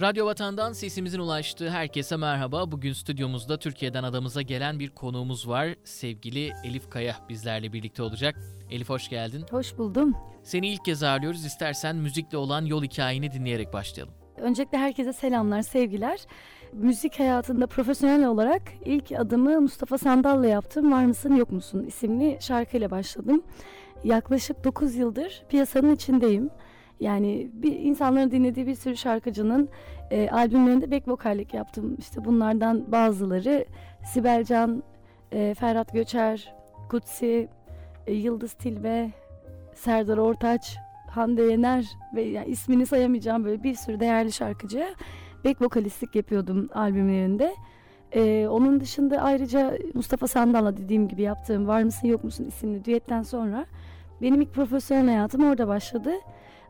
Radyo Vatan'dan sesimizin ulaştığı herkese merhaba. Bugün stüdyomuzda Türkiye'den adamıza gelen bir konuğumuz var. Sevgili Elif Kaya bizlerle birlikte olacak. Elif hoş geldin. Hoş buldum. Seni ilk kez ağırlıyoruz. İstersen müzikle olan yol hikayeni dinleyerek başlayalım. Öncelikle herkese selamlar, sevgiler. Müzik hayatında profesyonel olarak ilk adımı Mustafa Sandal'la yaptım. Var mısın yok musun isimli şarkıyla başladım. Yaklaşık 9 yıldır piyasanın içindeyim. Yani bir insanların dinlediği bir sürü şarkıcının e, albümlerinde back vokallik yaptım. İşte bunlardan bazıları Sibel Can, e, Ferhat Göçer, Kutsi, e, Yıldız Tilbe, Serdar Ortaç, Hande Yener ve yani ismini sayamayacağım böyle bir sürü değerli şarkıcıya back vokalistlik yapıyordum albümlerinde. Ee, onun dışında ayrıca Mustafa Sandal'la dediğim gibi yaptığım Var mısın yok musun isimli düetten sonra benim ilk profesyonel hayatım orada başladı.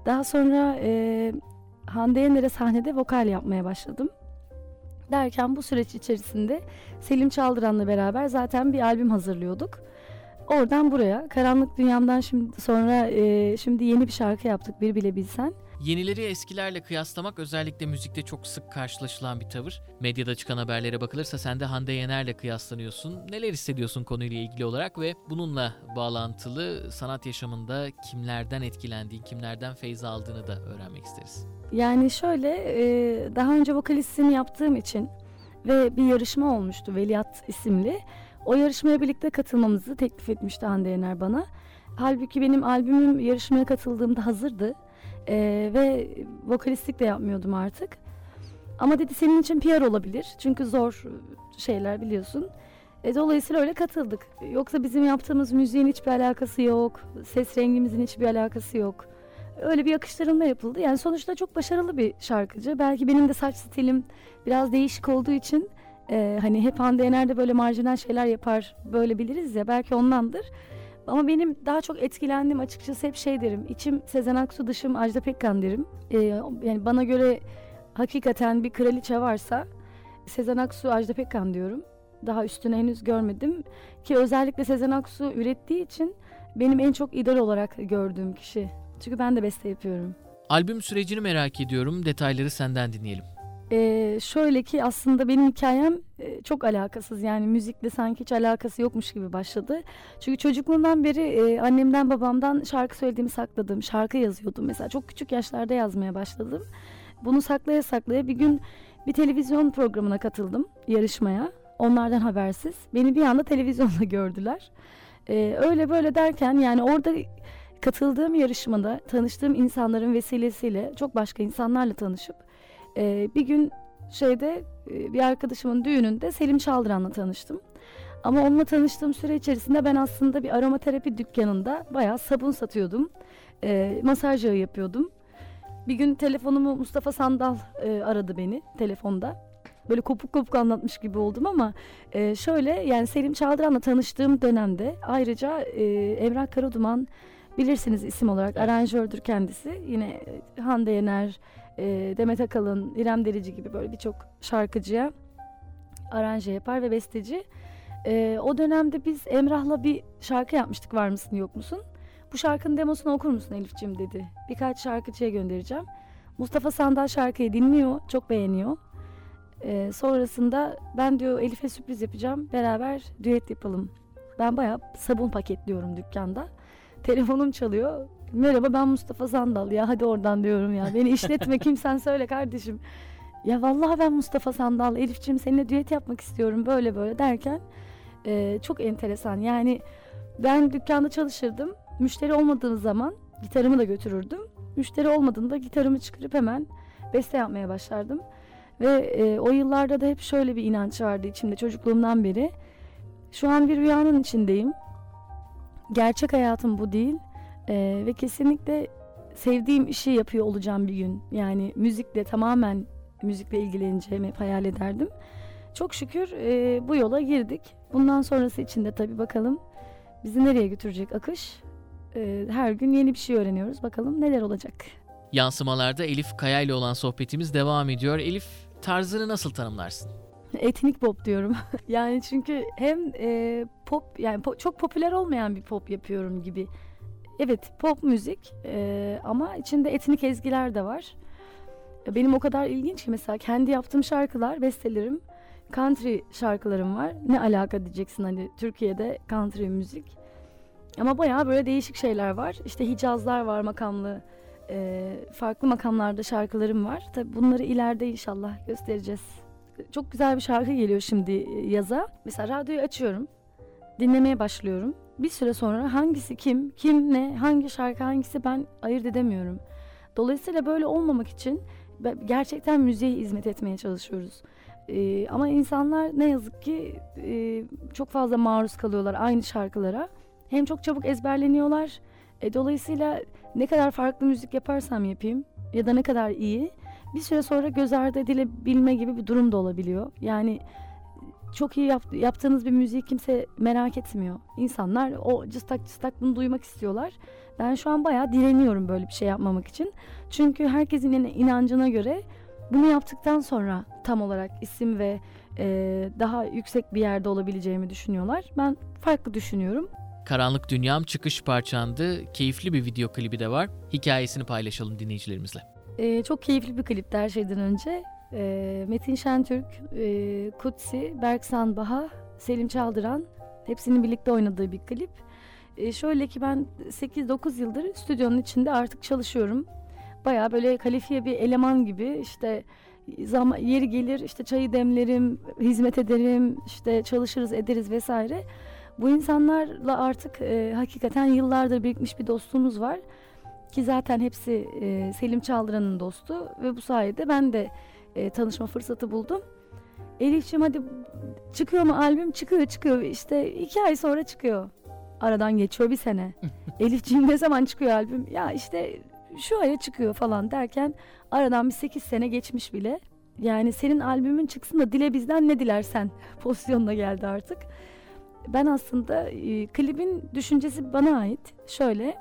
Daha sonra e, Hande Yener'e sahnede vokal yapmaya başladım. Derken bu süreç içerisinde Selim Çaldıran'la beraber zaten bir albüm hazırlıyorduk. Oradan buraya Karanlık Dünyam'dan şimdi sonra e, şimdi yeni bir şarkı yaptık Bir Bile Bilsen. Yenileri eskilerle kıyaslamak özellikle müzikte çok sık karşılaşılan bir tavır. Medyada çıkan haberlere bakılırsa sen de Hande Yener'le kıyaslaıyorsun. Neler hissediyorsun konuyla ilgili olarak ve bununla bağlantılı sanat yaşamında kimlerden etkilendiğin, kimlerden feyz aldığını da öğrenmek isteriz. Yani şöyle e, daha önce vokalistini yaptığım için ve bir yarışma olmuştu Veliaht isimli. O yarışmaya birlikte katılmamızı teklif etmişti Hande Yener bana. Halbuki benim albümüm yarışmaya katıldığımda hazırdı. Ee, ve vokalistlik de yapmıyordum artık. Ama dedi senin için PR olabilir. Çünkü zor şeyler biliyorsun. E, dolayısıyla öyle katıldık. Yoksa bizim yaptığımız müziğin hiçbir alakası yok. Ses rengimizin hiçbir alakası yok. Öyle bir yakıştırılma yapıldı. Yani sonuçta çok başarılı bir şarkıcı. Belki benim de saç stilim biraz değişik olduğu için e, hani hep Hande Yener de böyle marjinal şeyler yapar böyle biliriz ya belki ondandır. Ama benim daha çok etkilendiğim açıkçası hep şey derim. İçim Sezen Aksu, dışım Ajda Pekkan derim. Ee, yani bana göre hakikaten bir kraliçe varsa Sezen Aksu, Ajda Pekkan diyorum. Daha üstüne henüz görmedim. Ki özellikle Sezen Aksu ürettiği için benim en çok idol olarak gördüğüm kişi. Çünkü ben de beste yapıyorum. Albüm sürecini merak ediyorum. Detayları senden dinleyelim. Ee, şöyle ki aslında benim hikayem e, çok alakasız yani müzikle sanki hiç alakası yokmuş gibi başladı. Çünkü çocukluğumdan beri e, annemden babamdan şarkı söylediğimi sakladım. Şarkı yazıyordum mesela çok küçük yaşlarda yazmaya başladım. Bunu saklaya saklaya bir gün bir televizyon programına katıldım yarışmaya. Onlardan habersiz. Beni bir anda televizyonda gördüler. Ee, öyle böyle derken yani orada katıldığım yarışmada tanıştığım insanların vesilesiyle çok başka insanlarla tanışıp e, bir gün şeyde e, bir arkadaşımın düğününde Selim Çaldıran'la tanıştım. Ama onunla tanıştığım süre içerisinde ben aslında bir aromaterapi dükkanında bayağı sabun satıyordum. E, masaj yağı yapıyordum. Bir gün telefonumu Mustafa Sandal e, aradı beni telefonda. Böyle kopuk kopuk anlatmış gibi oldum ama e, şöyle yani Selim Çaldıran'la tanıştığım dönemde ayrıca e, Emrah Karaduman bilirsiniz isim olarak aranjördür kendisi. Yine Hande Yener, e, Demet Akalın, İrem Derici gibi böyle birçok şarkıcıya aranje yapar ve besteci. E, o dönemde biz Emrah'la bir şarkı yapmıştık var mısın yok musun? Bu şarkının demosunu okur musun Elif'ciğim dedi. Birkaç şarkıcıya göndereceğim. Mustafa Sandal şarkıyı dinliyor, çok beğeniyor. Ee, sonrasında ben diyor Elif'e sürpriz yapacağım, beraber düet yapalım. Ben bayağı sabun paketliyorum dükkanda. Telefonum çalıyor. Merhaba ben Mustafa Sandal ya hadi oradan diyorum ya. Beni işletme kimsen söyle kardeşim. Ya vallahi ben Mustafa Sandal. Elif'ciğim seninle düet yapmak istiyorum böyle böyle derken e, çok enteresan. Yani ben dükkanda çalışırdım. Müşteri olmadığım zaman gitarımı da götürürdüm. Müşteri olmadığında gitarımı çıkarıp hemen beste yapmaya başlardım. Ve e, o yıllarda da hep şöyle bir inanç vardı içimde çocukluğumdan beri. Şu an bir rüyanın içindeyim. Gerçek hayatım bu değil. Ee, ve kesinlikle sevdiğim işi yapıyor olacağım bir gün. Yani müzikle tamamen müzikle ilgileneceğimi hep hayal ederdim. Çok şükür e, bu yola girdik. Bundan sonrası için de tabii bakalım bizi nereye götürecek akış. E, her gün yeni bir şey öğreniyoruz. Bakalım neler olacak. Yansımalarda Elif Kaya ile olan sohbetimiz devam ediyor. Elif tarzını nasıl tanımlarsın? Etnik pop diyorum. yani çünkü hem e, pop yani po- çok popüler olmayan bir pop yapıyorum gibi Evet pop müzik e, ama içinde etnik ezgiler de var. Benim o kadar ilginç ki mesela kendi yaptığım şarkılar, bestelerim, country şarkılarım var. Ne alaka diyeceksin hani Türkiye'de country müzik. Ama bayağı böyle değişik şeyler var. İşte Hicazlar var makamlı. E, farklı makamlarda şarkılarım var. Tabii bunları ileride inşallah göstereceğiz. Çok güzel bir şarkı geliyor şimdi yaza. Mesela radyoyu açıyorum. Dinlemeye başlıyorum. Bir süre sonra hangisi kim, kim ne, hangi şarkı hangisi ben ayırt edemiyorum. Dolayısıyla böyle olmamak için gerçekten müziğe hizmet etmeye çalışıyoruz. Ee, ama insanlar ne yazık ki e, çok fazla maruz kalıyorlar aynı şarkılara. Hem çok çabuk ezberleniyorlar. E, dolayısıyla ne kadar farklı müzik yaparsam yapayım ya da ne kadar iyi bir süre sonra göz ardı edilebilme gibi bir durum da olabiliyor. Yani çok iyi yap, yaptığınız bir müziği kimse merak etmiyor. İnsanlar o cıstak cıstak bunu duymak istiyorlar. Ben şu an bayağı direniyorum böyle bir şey yapmamak için. Çünkü herkesin inancına göre bunu yaptıktan sonra tam olarak isim ve e, daha yüksek bir yerde olabileceğimi düşünüyorlar. Ben farklı düşünüyorum. Karanlık Dünyam çıkış parçandı. Keyifli bir video klibi de var. Hikayesini paylaşalım dinleyicilerimizle. E, çok keyifli bir klipti her şeyden önce. E, Metin Şentürk, e, Kutsi, Berk Sanbaha, Selim Çaldıran hepsinin birlikte oynadığı bir klip. E, şöyle ki ben 8-9 yıldır stüdyonun içinde artık çalışıyorum. Baya böyle kalifiye bir eleman gibi işte zaman yeri gelir işte çayı demlerim, hizmet ederim, işte çalışırız ederiz vesaire. Bu insanlarla artık e, hakikaten yıllardır birikmiş bir dostluğumuz var. Ki zaten hepsi e, Selim Çaldıran'ın dostu ve bu sayede ben de e, tanışma fırsatı buldum. Elif'ciğim hadi çıkıyor mu albüm? Çıkıyor çıkıyor işte iki ay sonra çıkıyor. Aradan geçiyor bir sene. Elif'ciğim ne zaman çıkıyor albüm? Ya işte şu aya çıkıyor falan derken aradan bir sekiz sene geçmiş bile. Yani senin albümün çıksın da dile bizden ne dilersen pozisyonuna geldi artık. Ben aslında e, klibin düşüncesi bana ait. Şöyle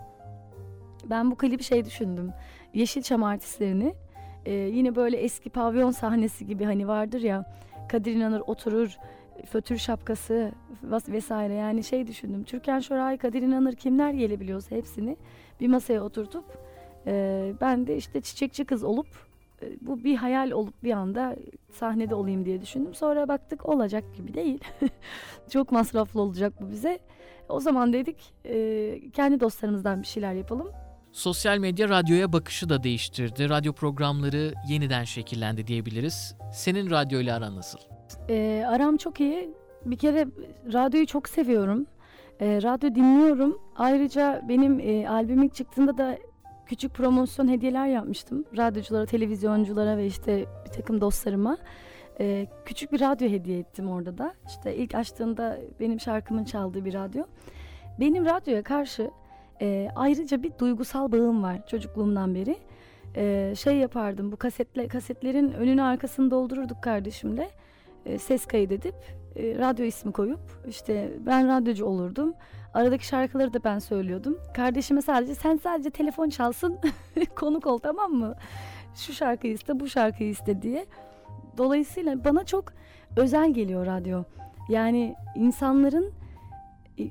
ben bu klibi şey düşündüm. Yeşilçam artistlerini e, yine böyle eski pavyon sahnesi gibi hani vardır ya Kadir İnanır oturur fötür şapkası vesaire yani şey düşündüm. Türkan Şoray, Kadir İnanır kimler gelebiliyorsa hepsini bir masaya oturtup e, ben de işte çiçekçi kız olup e, bu bir hayal olup bir anda sahnede olayım diye düşündüm. Sonra baktık olacak gibi değil. Çok masraflı olacak bu bize. O zaman dedik e, kendi dostlarımızdan bir şeyler yapalım. Sosyal medya radyoya bakışı da değiştirdi. Radyo programları yeniden şekillendi diyebiliriz. Senin radyoyla aran nasıl? E, aram çok iyi. Bir kere radyoyu çok seviyorum. E, radyo dinliyorum. Ayrıca benim e, albümüm çıktığında da küçük promosyon hediyeler yapmıştım. Radyoculara, televizyonculara ve işte bir takım dostlarıma. E, küçük bir radyo hediye ettim orada da. İşte ilk açtığında benim şarkımın çaldığı bir radyo. Benim radyoya karşı e, ayrıca bir duygusal bağım var çocukluğumdan beri. E, şey yapardım bu kasetle kasetlerin önünü arkasını doldururduk kardeşimle. E, ses kaydedip e, radyo ismi koyup işte ben radyocu olurdum. Aradaki şarkıları da ben söylüyordum. Kardeşime sadece sen sadece telefon çalsın konuk ol tamam mı? Şu şarkıyı iste bu şarkıyı iste diye. Dolayısıyla bana çok özel geliyor radyo. Yani insanların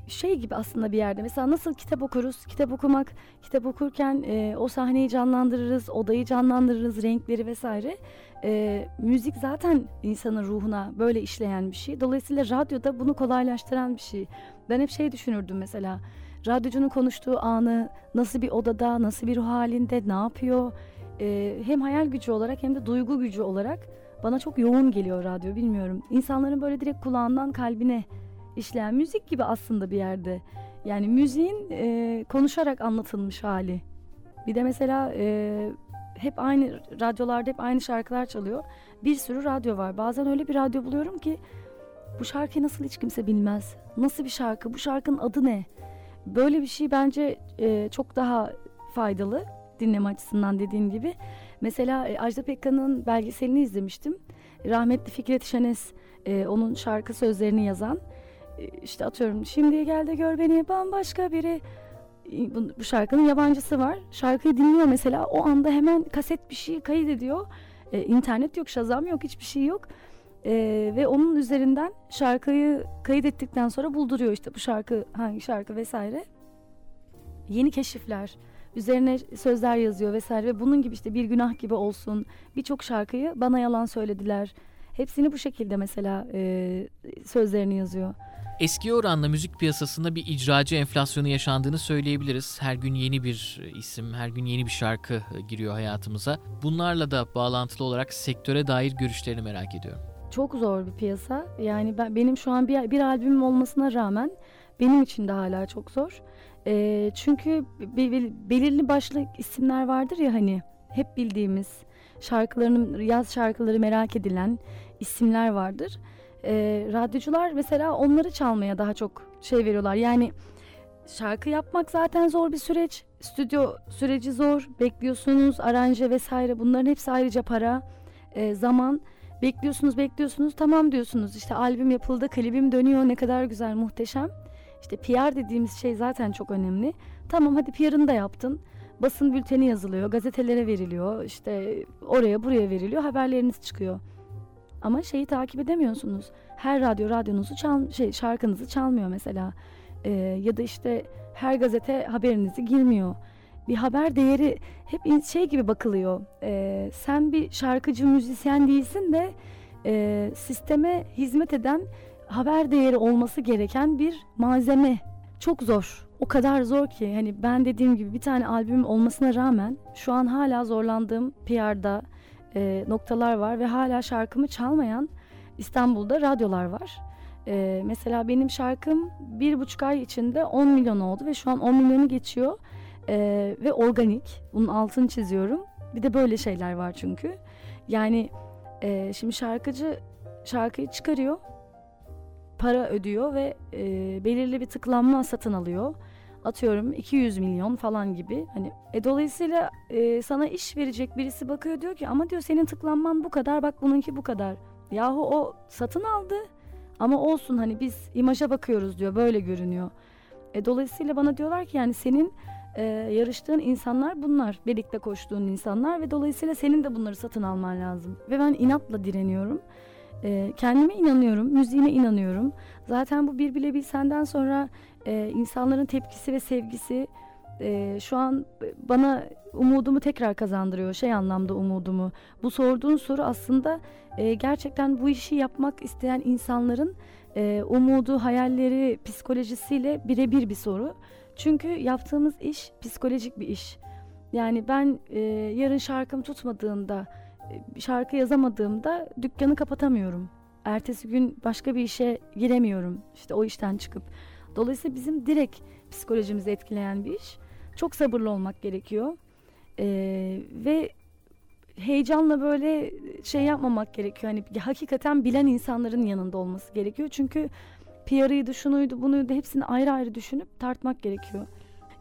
şey gibi aslında bir yerde. Mesela nasıl kitap okuruz? Kitap okumak kitap okurken e, o sahneyi canlandırırız odayı canlandırırız renkleri vesaire. E, müzik zaten insanın ruhuna böyle işleyen bir şey. Dolayısıyla radyoda bunu kolaylaştıran bir şey. Ben hep şey düşünürdüm mesela. Radyocunun konuştuğu anı nasıl bir odada nasıl bir ruh halinde ne yapıyor? E, hem hayal gücü olarak hem de duygu gücü olarak bana çok yoğun geliyor radyo bilmiyorum. İnsanların böyle direkt kulağından kalbine işleyen müzik gibi aslında bir yerde. Yani müziğin e, konuşarak anlatılmış hali. Bir de mesela e, hep aynı radyolarda hep aynı şarkılar çalıyor. Bir sürü radyo var. Bazen öyle bir radyo buluyorum ki bu şarkıyı nasıl hiç kimse bilmez. Nasıl bir şarkı? Bu şarkının adı ne? Böyle bir şey bence e, çok daha faydalı dinleme açısından dediğim gibi. Mesela e, Ajda Pekkan'ın belgeselini izlemiştim. Rahmetli Fikret Şenes e, onun şarkı sözlerini yazan işte atıyorum şimdi gel de gör beni bambaşka biri bu, bu şarkının yabancısı var. Şarkıyı dinliyor mesela o anda hemen kaset bir şey kaydediyor. Ee, internet yok, şazam yok, hiçbir şey yok. Ee, ve onun üzerinden şarkıyı kaydettikten sonra bulduruyor işte bu şarkı hangi şarkı vesaire. Yeni keşifler Üzerine sözler yazıyor vesaire ve bunun gibi işte bir günah gibi olsun. Birçok şarkıyı bana yalan söylediler. Hepsini bu şekilde mesela e, sözlerini yazıyor. Eski oranla müzik piyasasında bir icracı enflasyonu yaşandığını söyleyebiliriz. Her gün yeni bir isim, her gün yeni bir şarkı giriyor hayatımıza. Bunlarla da bağlantılı olarak sektöre dair görüşlerini merak ediyorum. Çok zor bir piyasa. Yani ben benim şu an bir, bir albümüm olmasına rağmen benim için de hala çok zor. E, çünkü be, belirli başlı isimler vardır ya hani hep bildiğimiz şarkılarının yaz şarkıları merak edilen isimler vardır. E, radyocular mesela onları çalmaya daha çok şey veriyorlar. Yani şarkı yapmak zaten zor bir süreç. Stüdyo süreci zor. Bekliyorsunuz aranje vesaire bunların hepsi ayrıca para, e, zaman. Bekliyorsunuz bekliyorsunuz tamam diyorsunuz işte albüm yapıldı klibim dönüyor ne kadar güzel muhteşem. İşte PR dediğimiz şey zaten çok önemli. Tamam hadi PR'ını da yaptın. Basın bülteni yazılıyor, gazetelere veriliyor, işte oraya buraya veriliyor, haberleriniz çıkıyor. Ama şeyi takip edemiyorsunuz. Her radyo radyonuzu çal şey şarkınızı çalmıyor mesela. Ee, ya da işte her gazete haberinizi girmiyor. Bir haber değeri hep şey gibi bakılıyor. Ee, sen bir şarkıcı, müzisyen değilsin de e, sisteme hizmet eden haber değeri olması gereken bir malzeme. Çok zor. O kadar zor ki hani ben dediğim gibi bir tane albüm olmasına rağmen şu an hala zorlandığım PR'da e, noktalar var ve hala şarkımı çalmayan İstanbul'da radyolar var. E, mesela benim şarkım bir buçuk ay içinde 10 milyon oldu ve şu an 10 milyonu geçiyor e, ve organik. Bunun altını çiziyorum. Bir de böyle şeyler var çünkü. Yani e, şimdi şarkıcı şarkıyı çıkarıyor para ödüyor ve e, belirli bir tıklanma satın alıyor. Atıyorum 200 milyon falan gibi. Hani e, dolayısıyla e, sana iş verecek birisi bakıyor diyor ki ama diyor senin tıklanman bu kadar bak bununki bu kadar. Yahu o satın aldı ama olsun hani biz imaja bakıyoruz diyor böyle görünüyor. E, dolayısıyla bana diyorlar ki yani senin e, yarıştığın insanlar bunlar. Birlikte koştuğun insanlar ve dolayısıyla senin de bunları satın alman lazım. Ve ben inatla direniyorum. E, kendime inanıyorum, müziğime inanıyorum. Zaten bu bir bile bilsenden sonra e, insanların tepkisi ve sevgisi e, şu an bana umudumu tekrar kazandırıyor. Şey anlamda umudumu. Bu sorduğun soru aslında e, gerçekten bu işi yapmak isteyen insanların e, umudu, hayalleri, psikolojisiyle birebir bir soru. Çünkü yaptığımız iş psikolojik bir iş. Yani ben e, yarın şarkım tutmadığında şarkı yazamadığımda dükkanı kapatamıyorum. Ertesi gün başka bir işe giremiyorum. İşte o işten çıkıp. Dolayısıyla bizim direkt psikolojimizi etkileyen bir iş. Çok sabırlı olmak gerekiyor. Ee, ve heyecanla böyle şey yapmamak gerekiyor. Hani hakikaten bilen insanların yanında olması gerekiyor. Çünkü PR'ıydı, şunuydu, bunuydu hepsini ayrı ayrı düşünüp tartmak gerekiyor.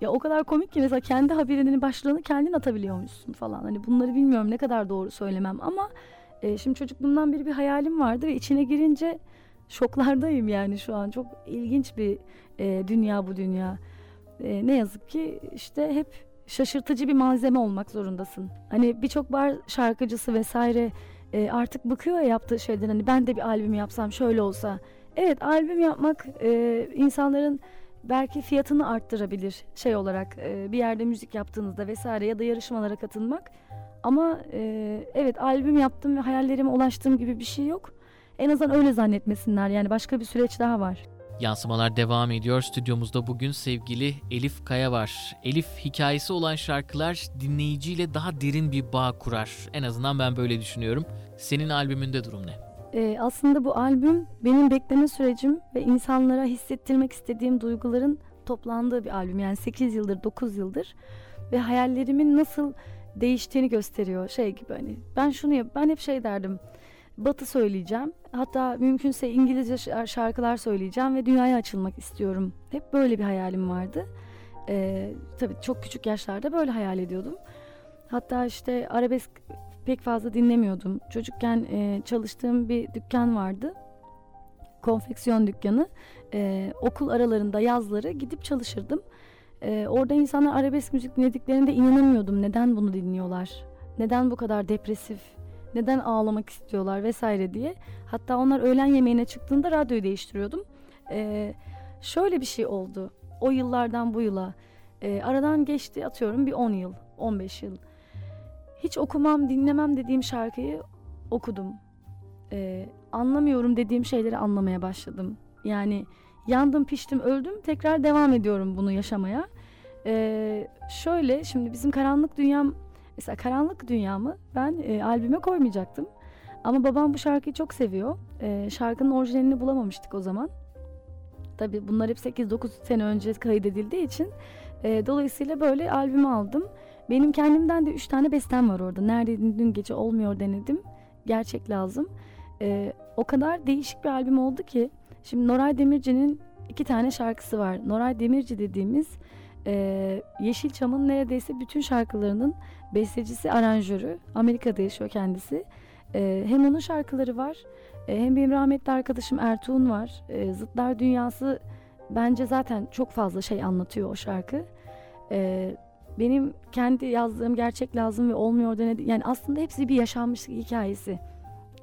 Ya o kadar komik ki mesela kendi haberinin başlığını kendin atabiliyormuşsun falan. Hani bunları bilmiyorum ne kadar doğru söylemem ama e, şimdi çocukluğumdan beri bir hayalim vardı ve içine girince şoklardayım yani şu an. Çok ilginç bir e, dünya bu dünya. E, ne yazık ki işte hep şaşırtıcı bir malzeme olmak zorundasın. Hani birçok bar şarkıcısı vesaire e, artık bıkıyor ya yaptığı şeyden. Hani ben de bir albüm yapsam şöyle olsa. Evet albüm yapmak e, insanların belki fiyatını arttırabilir şey olarak e, bir yerde müzik yaptığınızda vesaire ya da yarışmalara katılmak. Ama e, evet albüm yaptım ve hayallerime ulaştığım gibi bir şey yok. En azından öyle zannetmesinler yani başka bir süreç daha var. Yansımalar devam ediyor. Stüdyomuzda bugün sevgili Elif Kaya var. Elif hikayesi olan şarkılar dinleyiciyle daha derin bir bağ kurar. En azından ben böyle düşünüyorum. Senin albümünde durum ne? Ee, aslında bu albüm benim bekleme sürecim ve insanlara hissettirmek istediğim duyguların toplandığı bir albüm. Yani 8 yıldır, 9 yıldır ve hayallerimin nasıl değiştiğini gösteriyor. Şey gibi hani ben şunu yap, ben hep şey derdim. Batı söyleyeceğim. Hatta mümkünse İngilizce şarkılar söyleyeceğim ve dünyaya açılmak istiyorum. Hep böyle bir hayalim vardı. Ee, tabii çok küçük yaşlarda böyle hayal ediyordum. Hatta işte arabesk pek fazla dinlemiyordum. Çocukken e, çalıştığım bir dükkan vardı. Konfeksiyon dükkanı. E, okul aralarında yazları gidip çalışırdım. E, orada insanlar arabesk müzik dinlediklerinde inanamıyordum. Neden bunu dinliyorlar? Neden bu kadar depresif? Neden ağlamak istiyorlar vesaire diye. Hatta onlar öğlen yemeğine çıktığında radyoyu değiştiriyordum. E, şöyle bir şey oldu. O yıllardan bu yıla E, aradan geçti atıyorum bir 10 yıl, 15 yıl. Hiç okumam, dinlemem dediğim şarkıyı okudum. E, anlamıyorum dediğim şeyleri anlamaya başladım. Yani yandım, piştim, öldüm. Tekrar devam ediyorum bunu yaşamaya. E, şöyle şimdi bizim karanlık dünyam, mesela karanlık dünyamı ben e, albüme koymayacaktım. Ama babam bu şarkıyı çok seviyor. E, şarkının orijinalini bulamamıştık o zaman. Tabii bunlar hep 8-9 sene önce kaydedildiği için e, dolayısıyla böyle albümü aldım. Benim kendimden de 3 tane bestem var orada. Neredeydin dün gece olmuyor denedim. Gerçek lazım. E, o kadar değişik bir albüm oldu ki. Şimdi Noray Demirci'nin iki tane şarkısı var. Noray Demirci dediğimiz e, Yeşilçam'ın neredeyse bütün şarkılarının bestecisi, aranjörü. Amerika'da yaşıyor kendisi. E, hem onun şarkıları var e, hem benim rahmetli arkadaşım Ertuğrul var. E, Zıtlar Dünyası bence zaten çok fazla şey anlatıyor o şarkı. E, benim kendi yazdığım gerçek lazım ve olmuyor denedi. Yani aslında hepsi bir yaşanmışlık hikayesi.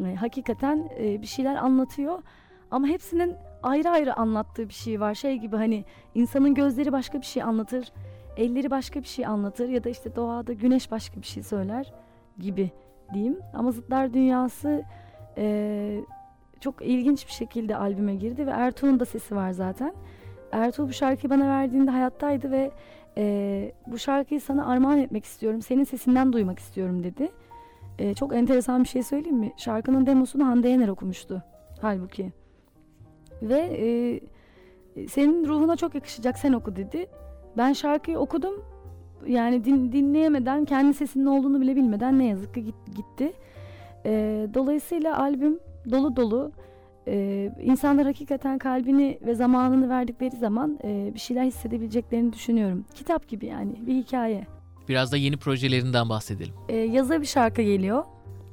E, hakikaten e, bir şeyler anlatıyor ama hepsinin ayrı ayrı anlattığı bir şey var. Şey gibi hani insanın gözleri başka bir şey anlatır, elleri başka bir şey anlatır ya da işte doğada güneş başka bir şey söyler gibi diyeyim. Ama Zıtlar Dünyası e, çok ilginç bir şekilde albüme girdi ve Ertuğ'un da sesi var zaten. Ertuğ bu şarkıyı bana verdiğinde hayattaydı ve e, bu şarkıyı sana armağan etmek istiyorum. Senin sesinden duymak istiyorum dedi. E, çok enteresan bir şey söyleyeyim mi? Şarkının demosunu Hande Yener okumuştu halbuki. Ve e, senin ruhuna çok yakışacak sen oku dedi. Ben şarkıyı okudum. Yani din, dinleyemeden kendi sesinin olduğunu bile bilmeden ne yazık ki gitti. E, dolayısıyla albüm dolu dolu. E, insanlar hakikaten kalbini ve zamanını verdikleri zaman e, bir şeyler hissedebileceklerini düşünüyorum. Kitap gibi yani bir hikaye. Biraz da yeni projelerinden bahsedelim. E, yaza bir şarkı geliyor.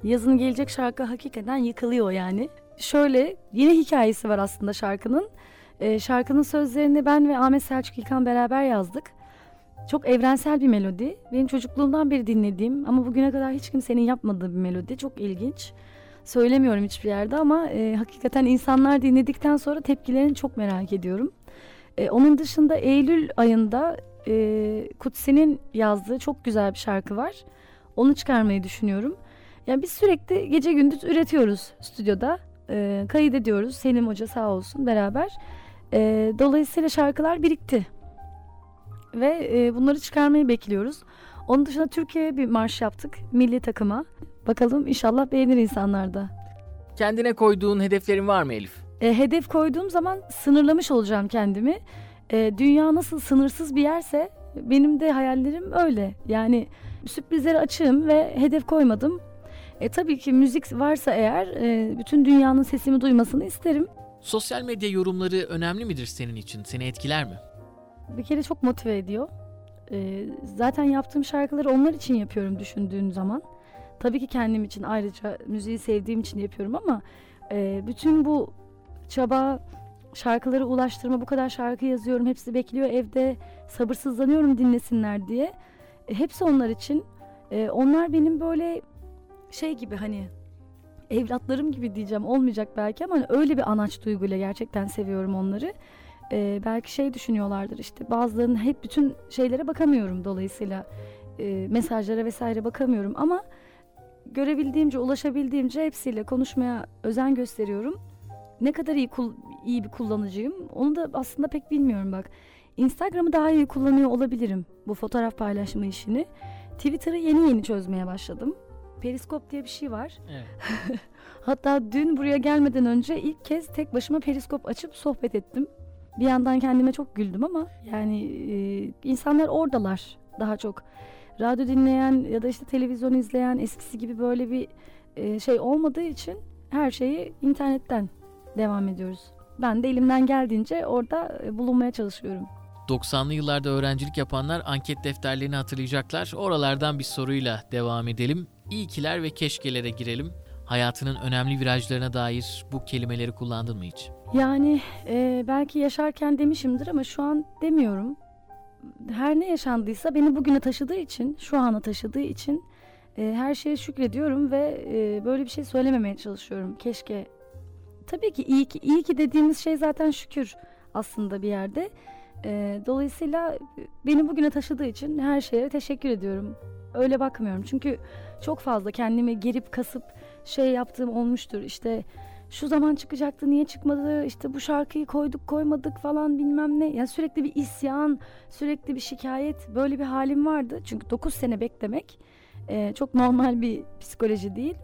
Yazın gelecek şarkı hakikaten yıkılıyor yani. Şöyle yeni hikayesi var aslında şarkının. E, şarkının sözlerini ben ve Ahmet Selçuk İlkan beraber yazdık. Çok evrensel bir melodi. Benim çocukluğumdan beri dinlediğim ama bugüne kadar hiç kimsenin yapmadığı bir melodi. Çok ilginç. Söylemiyorum hiçbir yerde ama e, hakikaten insanlar dinledikten sonra tepkilerini çok merak ediyorum. E, onun dışında Eylül ayında e, Kutsi'nin yazdığı çok güzel bir şarkı var. Onu çıkarmayı düşünüyorum. Yani biz sürekli gece gündüz üretiyoruz stüdyoda. E, kaydediyoruz. Selim Hoca sağ olsun beraber. E, dolayısıyla şarkılar birikti. Ve e, bunları çıkarmayı bekliyoruz. Onun dışında Türkiye'ye bir marş yaptık milli takıma. Bakalım inşallah beğenir insanlar da. Kendine koyduğun hedeflerin var mı Elif? E, hedef koyduğum zaman sınırlamış olacağım kendimi. E, dünya nasıl sınırsız bir yerse benim de hayallerim öyle. Yani sürprizlere açığım ve hedef koymadım. E, tabii ki müzik varsa eğer e, bütün dünyanın sesimi duymasını isterim. Sosyal medya yorumları önemli midir senin için? Seni etkiler mi? Bir kere çok motive ediyor. E, zaten yaptığım şarkıları onlar için yapıyorum düşündüğün zaman. Tabii ki kendim için ayrıca müziği sevdiğim için yapıyorum ama e, bütün bu çaba şarkıları ulaştırma bu kadar şarkı yazıyorum hepsi bekliyor evde sabırsızlanıyorum dinlesinler diye e, hepsi onlar için e, onlar benim böyle şey gibi hani evlatlarım gibi diyeceğim olmayacak belki ama hani öyle bir anaç duyguyla gerçekten seviyorum onları e, belki şey düşünüyorlardır işte bazılarının hep bütün şeylere bakamıyorum dolayısıyla e, mesajlara vesaire bakamıyorum ama görebildiğimce, ulaşabildiğimce hepsiyle konuşmaya özen gösteriyorum. Ne kadar iyi iyi bir kullanıcıyım onu da aslında pek bilmiyorum bak. Instagram'ı daha iyi kullanıyor olabilirim bu fotoğraf paylaşma işini. Twitter'ı yeni yeni çözmeye başladım. Periskop diye bir şey var. Evet. Hatta dün buraya gelmeden önce ilk kez tek başıma periskop açıp sohbet ettim. Bir yandan kendime çok güldüm ama yani e, insanlar oradalar daha çok radyo dinleyen ya da işte televizyon izleyen eskisi gibi böyle bir e, şey olmadığı için her şeyi internetten devam ediyoruz. Ben de elimden geldiğince orada e, bulunmaya çalışıyorum. 90'lı yıllarda öğrencilik yapanlar anket defterlerini hatırlayacaklar. Oralardan bir soruyla devam edelim. İyikiler ve keşkelere girelim. Hayatının önemli virajlarına dair bu kelimeleri kullandın mı hiç? Yani e, belki yaşarken demişimdir ama şu an demiyorum her ne yaşandıysa beni bugüne taşıdığı için, şu ana taşıdığı için e, her şeye şükrediyorum ve e, böyle bir şey söylememeye çalışıyorum. Keşke. Tabii ki iyi ki iyi ki dediğimiz şey zaten şükür aslında bir yerde. E, dolayısıyla beni bugüne taşıdığı için her şeye teşekkür ediyorum. Öyle bakmıyorum. Çünkü çok fazla kendimi gerip kasıp şey yaptığım olmuştur. İşte şu zaman çıkacaktı niye çıkmadı işte bu şarkıyı koyduk koymadık falan bilmem ne. Yani sürekli bir isyan sürekli bir şikayet böyle bir halim vardı. Çünkü 9 sene beklemek e, çok normal bir psikoloji değil.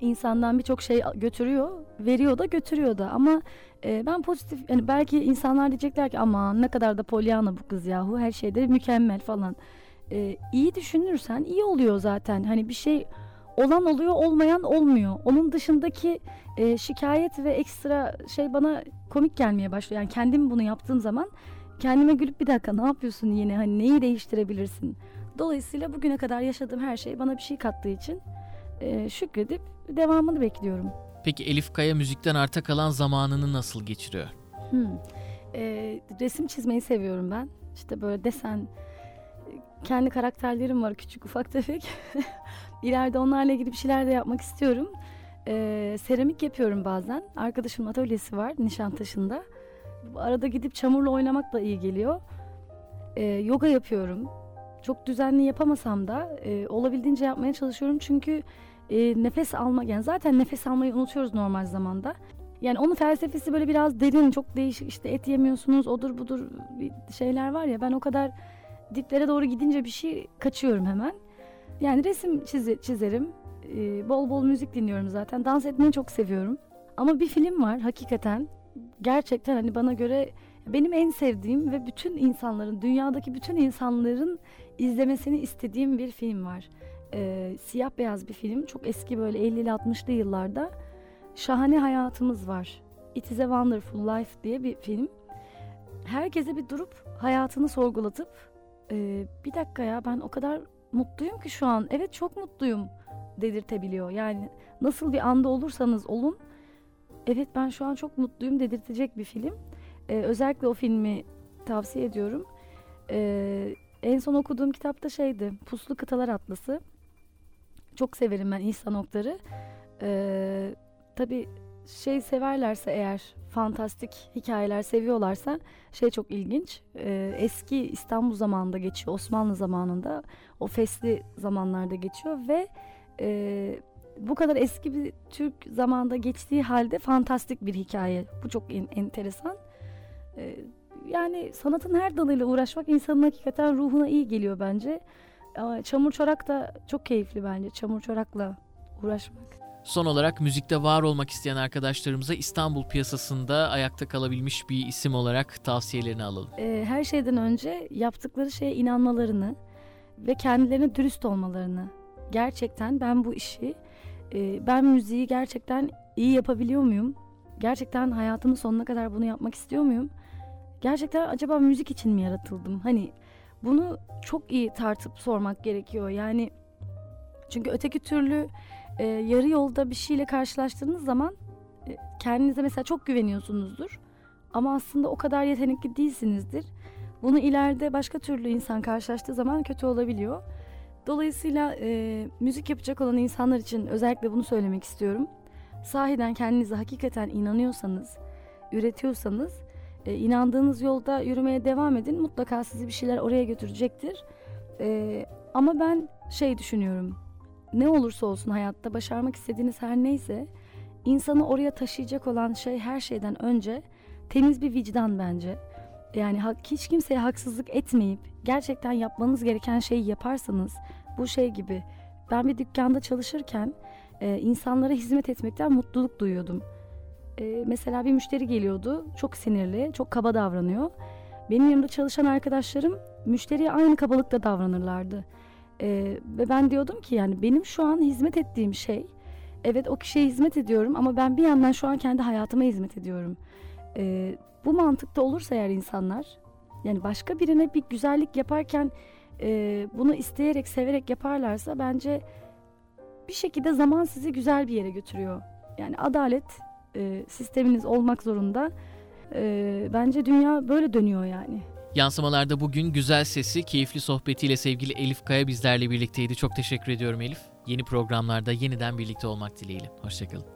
İnsandan birçok şey götürüyor, veriyor da götürüyor da ama e, ben pozitif yani belki insanlar diyecekler ki ama ne kadar da polyana bu kız yahu her şeyde mükemmel falan. E, iyi düşünürsen iyi oluyor zaten. Hani bir şey olan oluyor olmayan olmuyor. Onun dışındaki e, şikayet ve ekstra şey bana komik gelmeye başlıyor. Yani kendim bunu yaptığım zaman kendime gülüp bir dakika ne yapıyorsun yine hani neyi değiştirebilirsin? Dolayısıyla bugüne kadar yaşadığım her şey bana bir şey kattığı için e, şükredip devamını bekliyorum. Peki Elif Kaya müzikten arta kalan zamanını nasıl geçiriyor? Hmm. E, resim çizmeyi seviyorum ben. İşte böyle desen, kendi karakterlerim var küçük ufak tefek. İleride onlarla ilgili bir şeyler de yapmak istiyorum. Ee, seramik yapıyorum bazen. Arkadaşımın atölyesi var Nişantaşı'nda. Arada gidip çamurla oynamak da iyi geliyor. Ee, yoga yapıyorum. Çok düzenli yapamasam da e, olabildiğince yapmaya çalışıyorum. Çünkü e, nefes almak yani zaten nefes almayı unutuyoruz normal zamanda. Yani onun felsefesi böyle biraz derin, çok değişik işte et yemiyorsunuz, odur budur şeyler var ya ben o kadar diplere doğru gidince bir şey kaçıyorum hemen. Yani resim çizi, çizerim. Ee, bol bol müzik dinliyorum zaten. Dans etmeyi çok seviyorum. Ama bir film var hakikaten. Gerçekten hani bana göre benim en sevdiğim ve bütün insanların, dünyadaki bütün insanların izlemesini istediğim bir film var. Ee, siyah beyaz bir film. Çok eski böyle 50'li 60'lı yıllarda. Şahane Hayatımız var. It is a Wonderful Life diye bir film. Herkese bir durup hayatını sorgulatıp e, bir dakika ya ben o kadar mutluyum ki şu an. Evet çok mutluyum dedirtebiliyor. Yani nasıl bir anda olursanız olun. Evet ben şu an çok mutluyum dedirtecek bir film. Ee, özellikle o filmi tavsiye ediyorum. Ee, en son okuduğum kitap da şeydi. Puslu Kıtalar Atlası. Çok severim ben İhsan Oktar'ı. Ee, tabii şey severlerse eğer fantastik hikayeler seviyorlarsa şey çok ilginç. Ee, eski İstanbul zamanında geçiyor. Osmanlı zamanında o fesli zamanlarda geçiyor ve e, bu kadar eski bir Türk zamanda geçtiği halde fantastik bir hikaye. Bu çok en, enteresan. Ee, yani sanatın her dalıyla uğraşmak insanın hakikaten ruhuna iyi geliyor bence. Ama çamur çorak da çok keyifli bence. Çamur çorakla uğraşmak. Son olarak müzikte var olmak isteyen arkadaşlarımıza İstanbul piyasasında ayakta kalabilmiş bir isim olarak tavsiyelerini alalım. Ee, her şeyden önce yaptıkları şeye inanmalarını ve kendilerine dürüst olmalarını. Gerçekten ben bu işi, e, ben müziği gerçekten iyi yapabiliyor muyum? Gerçekten hayatımın sonuna kadar bunu yapmak istiyor muyum? Gerçekten acaba müzik için mi yaratıldım? Hani bunu çok iyi tartıp sormak gerekiyor. Yani çünkü öteki türlü e, yarı yolda bir şeyle karşılaştığınız zaman e, kendinize mesela çok güveniyorsunuzdur. Ama aslında o kadar yetenekli değilsinizdir. Bunu ileride başka türlü insan karşılaştığı zaman kötü olabiliyor. Dolayısıyla e, müzik yapacak olan insanlar için özellikle bunu söylemek istiyorum. Sahiden kendinize hakikaten inanıyorsanız, üretiyorsanız, e, inandığınız yolda yürümeye devam edin. Mutlaka sizi bir şeyler oraya götürecektir. E, ama ben şey düşünüyorum ne olursa olsun hayatta başarmak istediğiniz her neyse insanı oraya taşıyacak olan şey her şeyden önce temiz bir vicdan bence. Yani hiç kimseye haksızlık etmeyip gerçekten yapmanız gereken şeyi yaparsanız bu şey gibi ben bir dükkanda çalışırken e, insanlara hizmet etmekten mutluluk duyuyordum. E, mesela bir müşteri geliyordu çok sinirli çok kaba davranıyor. Benim yanımda çalışan arkadaşlarım müşteriye aynı kabalıkta davranırlardı. Ee, ve ben diyordum ki yani benim şu an hizmet ettiğim şey evet o kişiye hizmet ediyorum ama ben bir yandan şu an kendi hayatıma hizmet ediyorum. Ee, bu mantıkta olursa eğer insanlar yani başka birine bir güzellik yaparken e, bunu isteyerek severek yaparlarsa bence bir şekilde zaman sizi güzel bir yere götürüyor. Yani adalet e, sisteminiz olmak zorunda. E, bence dünya böyle dönüyor yani. Yansımalarda bugün güzel sesi, keyifli sohbetiyle sevgili Elif Kaya bizlerle birlikteydi. Çok teşekkür ediyorum Elif. Yeni programlarda yeniden birlikte olmak dileğiyle. Hoşçakalın.